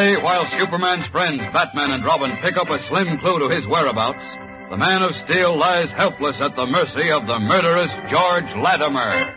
Today, while Superman's friends Batman and Robin pick up a slim clue to his whereabouts, the Man of Steel lies helpless at the mercy of the murderous George Latimer.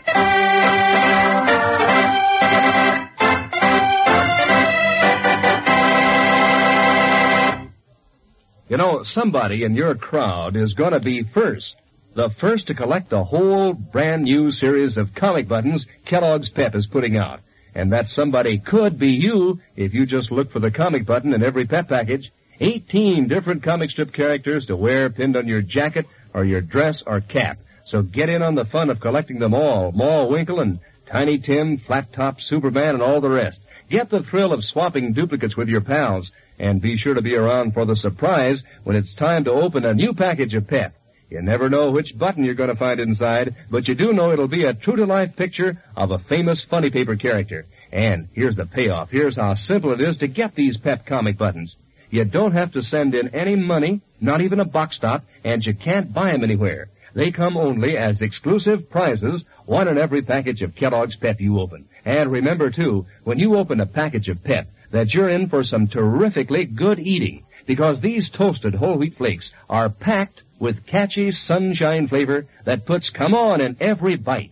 You know, somebody in your crowd is going to be first. The first to collect the whole brand new series of comic buttons Kellogg's Pep is putting out. And that somebody could be you if you just look for the comic button in every Pep package. 18 different comic strip characters to wear pinned on your jacket or your dress or cap. So get in on the fun of collecting them all. Maul Winkle and Tiny Tim, Flat Top Superman, and all the rest. Get the thrill of swapping duplicates with your pals. And be sure to be around for the surprise when it's time to open a new package of Pep. You never know which button you're going to find inside, but you do know it'll be a true-to-life picture of a famous funny paper character. And here's the payoff. Here's how simple it is to get these Pep comic buttons. You don't have to send in any money, not even a box stop, and you can't buy them anywhere. They come only as exclusive prizes, one in every package of Kellogg's Pep you open. And remember too, when you open a package of Pep, that you're in for some terrifically good eating, because these toasted whole wheat flakes are packed with catchy sunshine flavor that puts come on in every bite.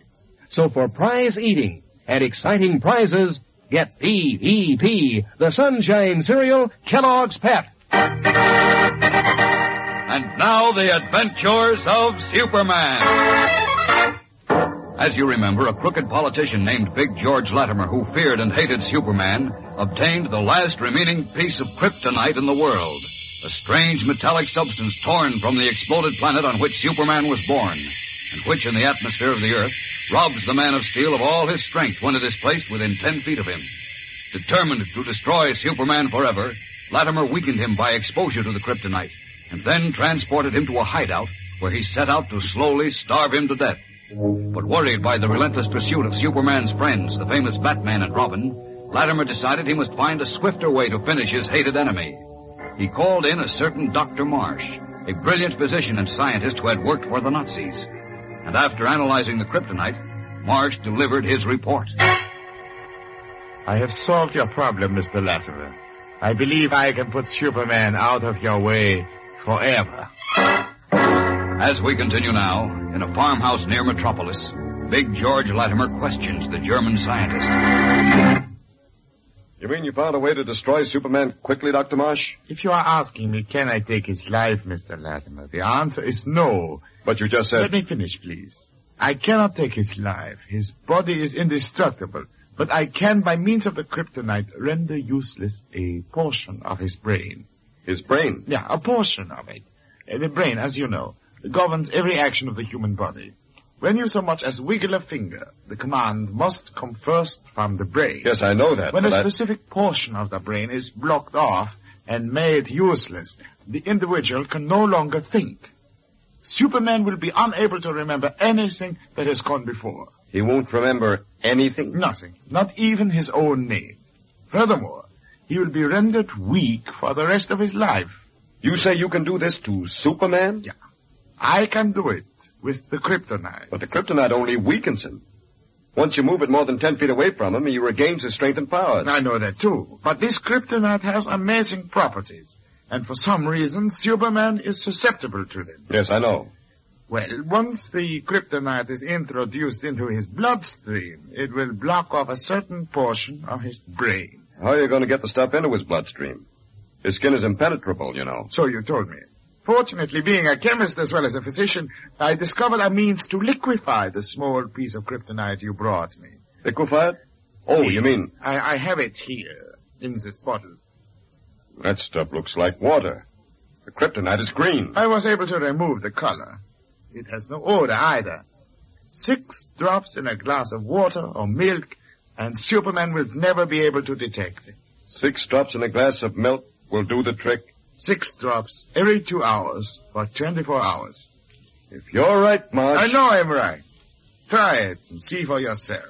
So for prize eating and exciting prizes, get P-E-P, the sunshine cereal Kellogg's Pep. And now the adventures of Superman. As you remember, a crooked politician named Big George Latimer, who feared and hated Superman, obtained the last remaining piece of kryptonite in the world. A strange metallic substance torn from the exploded planet on which Superman was born, and which in the atmosphere of the Earth robs the Man of Steel of all his strength when it is placed within ten feet of him. Determined to destroy Superman forever, Latimer weakened him by exposure to the kryptonite, and then transported him to a hideout where he set out to slowly starve him to death. But worried by the relentless pursuit of Superman's friends, the famous Batman and Robin, Latimer decided he must find a swifter way to finish his hated enemy. He called in a certain Dr. Marsh, a brilliant physician and scientist who had worked for the Nazis. And after analyzing the kryptonite, Marsh delivered his report. I have solved your problem, Mr. Latimer. I believe I can put Superman out of your way forever. As we continue now, in a farmhouse near Metropolis, Big George Latimer questions the German scientist. You mean you found a way to destroy Superman quickly, Dr. Marsh? If you are asking me, can I take his life, Mr. Latimer, the answer is no. But you just said... Let me finish, please. I cannot take his life. His body is indestructible. But I can, by means of the kryptonite, render useless a portion of his brain. His brain? Yeah, a portion of it. The brain, as you know, governs every action of the human body. When you so much as wiggle a finger, the command must come first from the brain. Yes, I know that. When a I- specific portion of the brain is blocked off and made useless, the individual can no longer think. Superman will be unable to remember anything that has gone before. He won't remember anything? Nothing. Not even his own name. Furthermore, he will be rendered weak for the rest of his life. You say you can do this to Superman? Yeah. I can do it with the kryptonite. But the kryptonite only weakens him. Once you move it more than ten feet away from him, he regains his strength and powers. I know that too. But this kryptonite has amazing properties. And for some reason, Superman is susceptible to them. Yes, I know. Well, once the kryptonite is introduced into his bloodstream, it will block off a certain portion of his brain. How are you going to get the stuff into his bloodstream? His skin is impenetrable, you know. So you told me. Fortunately, being a chemist as well as a physician, I discovered a means to liquefy the small piece of kryptonite you brought me. Liquefied? Oh, you mean I, I have it here, in this bottle. that stuff looks like water. The kryptonite is green. I was able to remove the color. It has no odor either. Six drops in a glass of water or milk, and Superman will never be able to detect it. Six drops in a glass of milk will do the trick. Six drops every two hours for 24 hours. If you're right, Marsh. I know I'm right. Try it and see for yourself.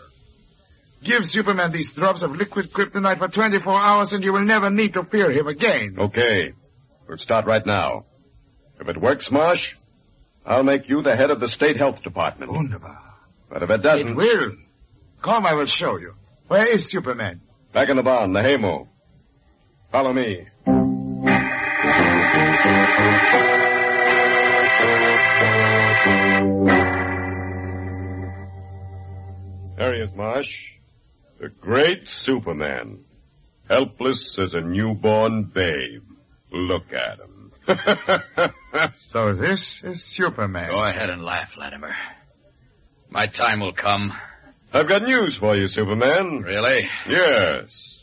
Give Superman these drops of liquid kryptonite for 24 hours and you will never need to fear him again. Okay. We'll start right now. If it works, Marsh, I'll make you the head of the state health department. Wunderbar. But if it doesn't, It will. Come, I will show you. Where is Superman? back in the barn, the haymow. Follow me. There he is, Marsh. The great Superman. Helpless as a newborn babe. Look at him. So this is Superman. Go ahead and laugh, Latimer. My time will come. I've got news for you, Superman. Really? Yes.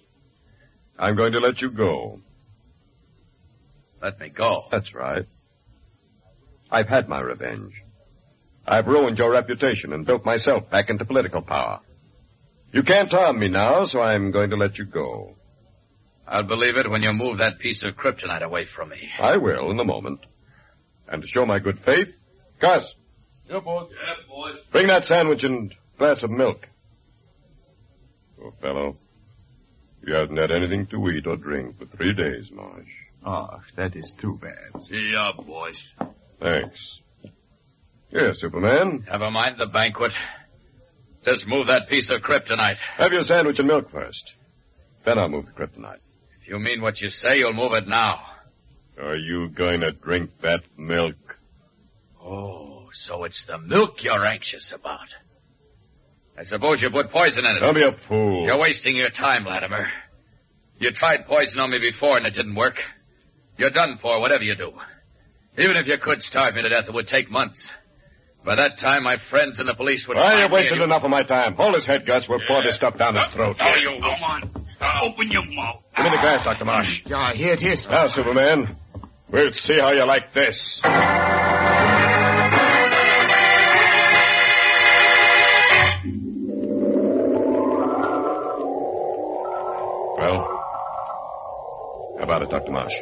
I'm going to let you go. Let me go. That's right. I've had my revenge. I've ruined your reputation and built myself back into political power. You can't harm me now, so I'm going to let you go. I'll believe it when you move that piece of kryptonite away from me. I will in a moment. And to show my good faith, Gus, Yeah, boss. Yeah, boys. bring that sandwich and glass of milk. Poor fellow. You haven't had anything to eat or drink for three days, Marsh. Oh, that is too bad. See ya, boys. Thanks. Here, Superman. Never mind the banquet. Just move that piece of kryptonite. Have your sandwich and milk first. Then I'll move the kryptonite. If you mean what you say, you'll move it now. Are you going to drink that milk? Oh, so it's the milk you're anxious about. I suppose you put poison in it. Don't be a fool. You're wasting your time, Latimer. You tried poison on me before and it didn't work. You're done for, whatever you do. Even if you could starve me to death, it would take months. By that time, my friends and the police would Well, find you've wasted enough of my time. Hold his head, Gus. We'll pour this stuff down his throat. Oh, you come on. Uh, open your mouth. Give me the glass, Dr. Marsh. Yeah, here it is. Now, Superman, we'll see how you like this. Well, how about it, Dr. Marsh?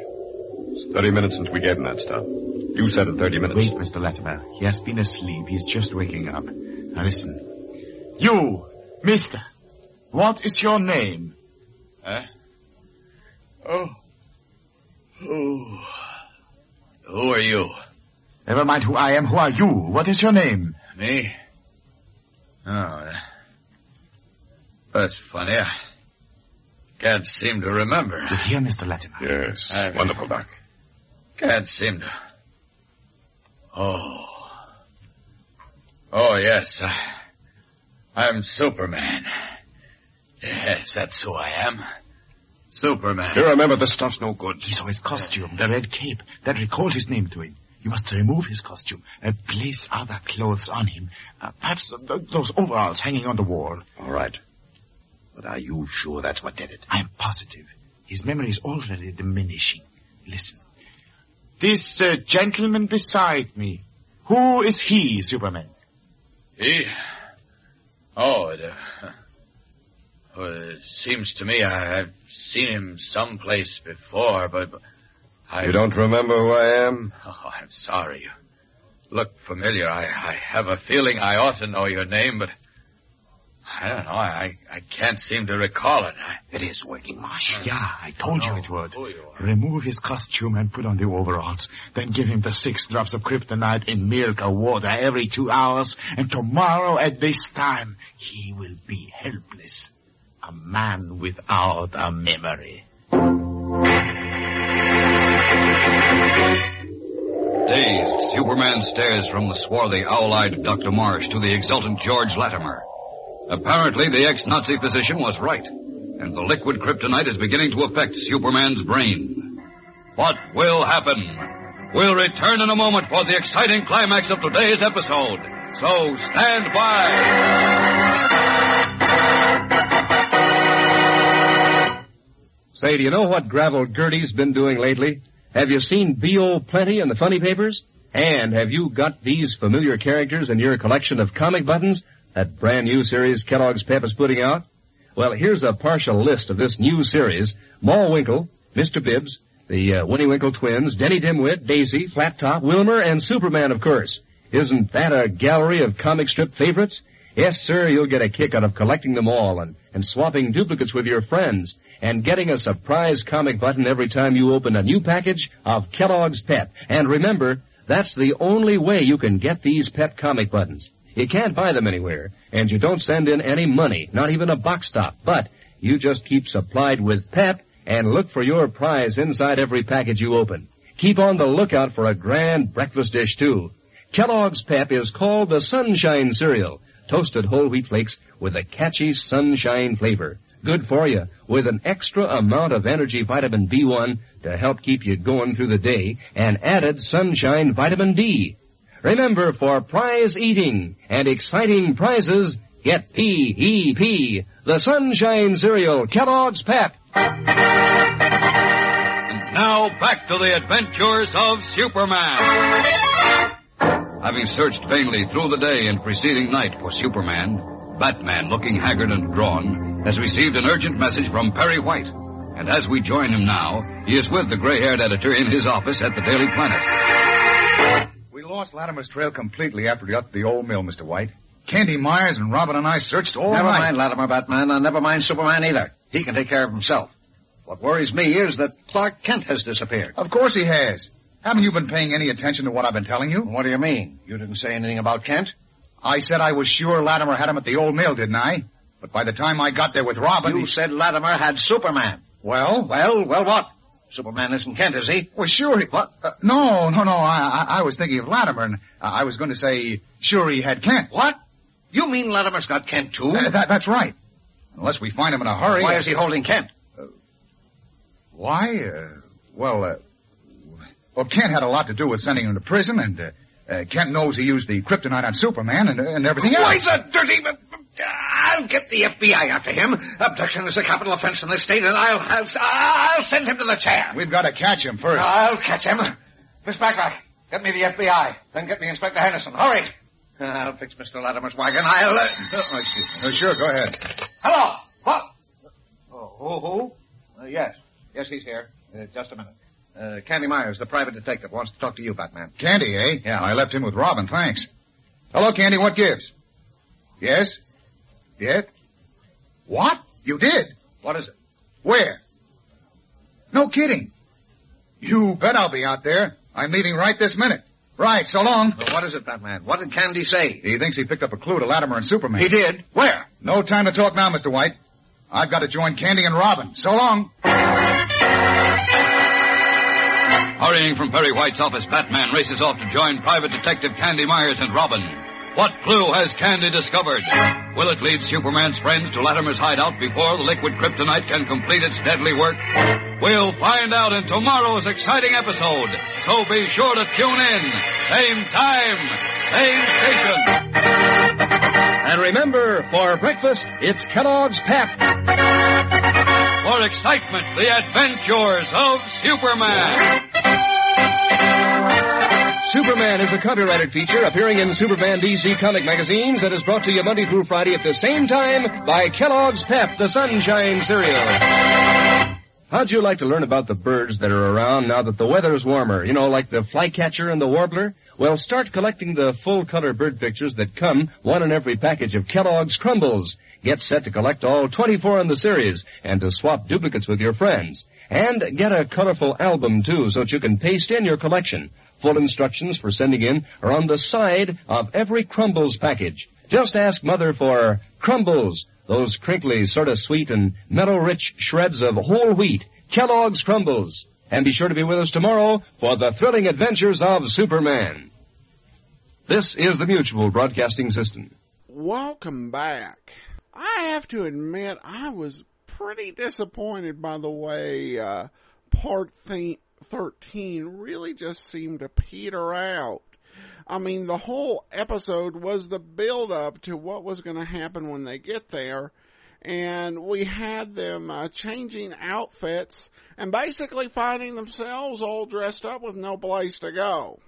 It's 30 minutes since we gave him that stuff. You said it 30 minutes. Wait, Mr. Latimer. He has been asleep. He's just waking up. Now listen. You, mister. What is your name? Huh? Oh. Oh. Who are you? Never mind who I am. Who are you? What is your name? Me? Oh, that's funny. I can't seem to remember. You hear, Mr. Latimer? Yes. I- Wonderful, Doc. Can't seem to. Oh. Oh, yes. I, I'm Superman. Yes, that's who I am. Superman. You remember this stuff's no good. He saw his costume, the red cape. That recalled his name to him. You must remove his costume and place other clothes on him. Uh, perhaps th- those overalls hanging on the wall. All right. But are you sure that's what did it? I am positive. His memory is already diminishing. Listen. This uh, gentleman beside me. Who is he, Superman? He? Oh, it, uh, well, it seems to me I, I've seen him someplace before, but but I You don't remember who I am? Oh, I'm sorry. You look familiar. I, I have a feeling I ought to know your name, but I don't know. I, I can't seem to recall it. I, It is working, Marsh. Yeah, I told you it would. who you. Remove his costume and put on the overalls. Then give him the six drops of kryptonite in milk or water every two hours. And tomorrow at this time, he will be helpless. A man without a memory. Dazed, Superman stares from the swarthy, owl-eyed Dr. Marsh to the exultant George Latimer. Apparently, the ex-Nazi physician was right, and the liquid kryptonite is beginning to affect Superman's brain. What will happen? We'll return in a moment for the exciting climax of today's episode. So stand by. Say, do you know what Gravel Gertie's been doing lately? Have you seen B.O. Plenty in the funny papers? And have you got these familiar characters in your collection of comic buttons that brand new series Kellogg's Pep is putting out? Well, here's a partial list of this new series. Maul Winkle, Mr. Bibbs, the uh, Winnie Winkle twins, Denny Dimwit, Daisy, Flat Top, Wilmer, and Superman, of course. Isn't that a gallery of comic strip favorites? Yes, sir, you'll get a kick out of collecting them all and, and swapping duplicates with your friends and getting a surprise comic button every time you open a new package of Kellogg's Pep. And remember, that's the only way you can get these Pep comic buttons. You can't buy them anywhere, and you don't send in any money, not even a box stop, but you just keep supplied with Pep and look for your prize inside every package you open. Keep on the lookout for a grand breakfast dish too. Kellogg's Pep is called the Sunshine Cereal, toasted whole wheat flakes with a catchy sunshine flavor. Good for you, with an extra amount of energy vitamin B1 to help keep you going through the day, and added sunshine vitamin D. Remember, for prize eating and exciting prizes, get P-E-P, the Sunshine Cereal, Kellogg's Pep. And now back to the adventures of Superman. Having searched vainly through the day and preceding night for Superman, Batman, looking haggard and drawn, has received an urgent message from Perry White. And as we join him now, he is with the gray-haired editor in his office at the Daily Planet. Lost Latimer's trail completely after he got to the old mill, Mr. White. Candy Myers and Robin and I searched all Never night. mind Latimer, Batman, and never mind Superman either. He can take care of himself. What worries me is that Clark Kent has disappeared. Of course he has. Haven't you been paying any attention to what I've been telling you? What do you mean? You didn't say anything about Kent? I said I was sure Latimer had him at the old mill, didn't I? But by the time I got there with Robin, You he... said Latimer had Superman. well, Well, well, what? Superman isn't Kent, is he? well, sure. He... What? Uh, no, no, no. I, I, I was thinking of Latimer, and uh, I was going to say, sure he had Kent. What? You mean Latimer's got Kent too? Uh, that, that's right. Unless we find him in a hurry. Why is he holding Kent? Why? Uh, well, uh, well, Kent had a lot to do with sending him to prison, and uh, uh, Kent knows he used the kryptonite on Superman and, and everything else. Why, he's a dirty... I'll get the FBI after him. Abduction is a capital offense in this state, and I'll, I'll, I'll send him to the chair. We've got to catch him first. I'll catch him. Miss Backrack, get me the FBI. Then get me Inspector Henderson. Hurry. I'll fix Mr. Latimer's wagon. I'll... Uh... Oh. Oh, sure, go ahead. Hello. What? Oh, who? who? Uh, yes. Yes, he's here. Uh, just a minute. Uh, Candy Myers, the private detective, wants to talk to you, Batman. Candy, eh? Yeah. I left him with Robin, thanks. Hello, Candy, what gives? Yes? Yes? What? You did? What is it? Where? No kidding. You bet I'll be out there. I'm leaving right this minute. Right, so long. Well, what is it, Batman? What did Candy say? He thinks he picked up a clue to Latimer and Superman. He did. Where? No time to talk now, Mr. White. I've got to join Candy and Robin. So long. Hurrying from Perry White's office, Batman races off to join Private Detective Candy Myers and Robin. What clue has Candy discovered? Will it lead Superman's friends to Latimer's hideout before the liquid kryptonite can complete its deadly work? We'll find out in tomorrow's exciting episode. So be sure to tune in. Same time, same station. And remember, for breakfast, it's Kellogg's Pep. For excitement, the adventures of Superman. Superman is a copyrighted feature appearing in Superman DC comic magazines that is brought to you Monday through Friday at the same time by Kellogg's Pep, the Sunshine Cereal. How'd you like to learn about the birds that are around now that the weather's warmer? You know, like the flycatcher and the warbler? Well, start collecting the full-color bird pictures that come one in every package of Kellogg's Crumbles. Get set to collect all 24 in the series and to swap duplicates with your friends. And get a colorful album, too, so that you can paste in your collection. Full instructions for sending in are on the side of every Crumbles package. Just ask Mother for Crumbles, those crinkly, sort of sweet and mellow-rich shreds of whole wheat, Kellogg's Crumbles. And be sure to be with us tomorrow for the thrilling adventures of Superman. This is the Mutual Broadcasting System. Welcome back. I have to admit, I was pretty disappointed by the way uh, part th- 13 really just seemed to peter out. I mean, the whole episode was the build up to what was going to happen when they get there. And we had them uh, changing outfits and basically finding themselves all dressed up with no place to go.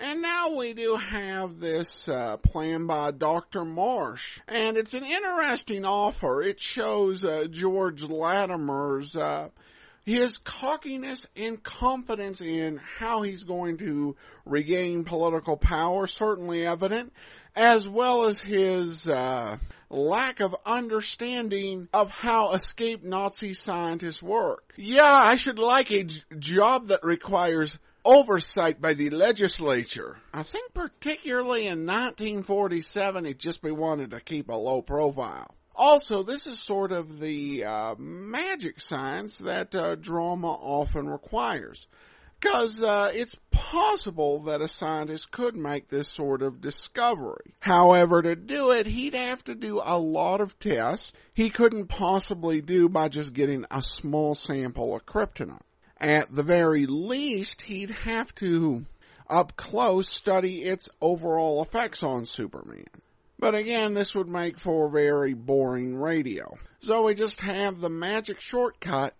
And now we do have this uh, plan by Dr. Marsh, and it's an interesting offer. It shows uh, George Latimer's uh, his cockiness and confidence in how he's going to regain political power, certainly evident, as well as his uh, lack of understanding of how escaped Nazi scientists work. Yeah, I should like a j- job that requires oversight by the legislature. I think particularly in 1947 he'd just be wanted to keep a low profile. Also, this is sort of the uh, magic science that uh, drama often requires. Because uh, it's possible that a scientist could make this sort of discovery. However, to do it, he'd have to do a lot of tests he couldn't possibly do by just getting a small sample of kryptonite. At the very least, he'd have to, up close, study its overall effects on Superman. But again, this would make for very boring radio. So we just have the magic shortcut,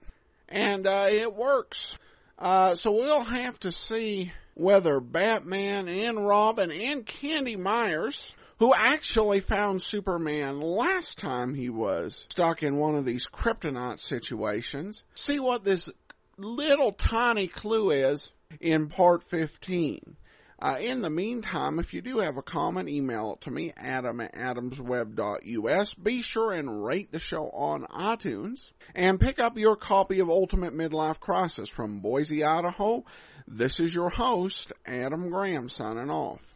and uh, it works. Uh, so we'll have to see whether Batman and Robin and Candy Myers, who actually found Superman last time he was stuck in one of these kryptonite situations, see what this little tiny clue is in part 15. Uh, in the meantime, if you do have a comment, email it to me, adam at adamsweb.us. Be sure and rate the show on iTunes and pick up your copy of Ultimate Midlife Crisis from Boise, Idaho. This is your host, Adam Graham, signing off.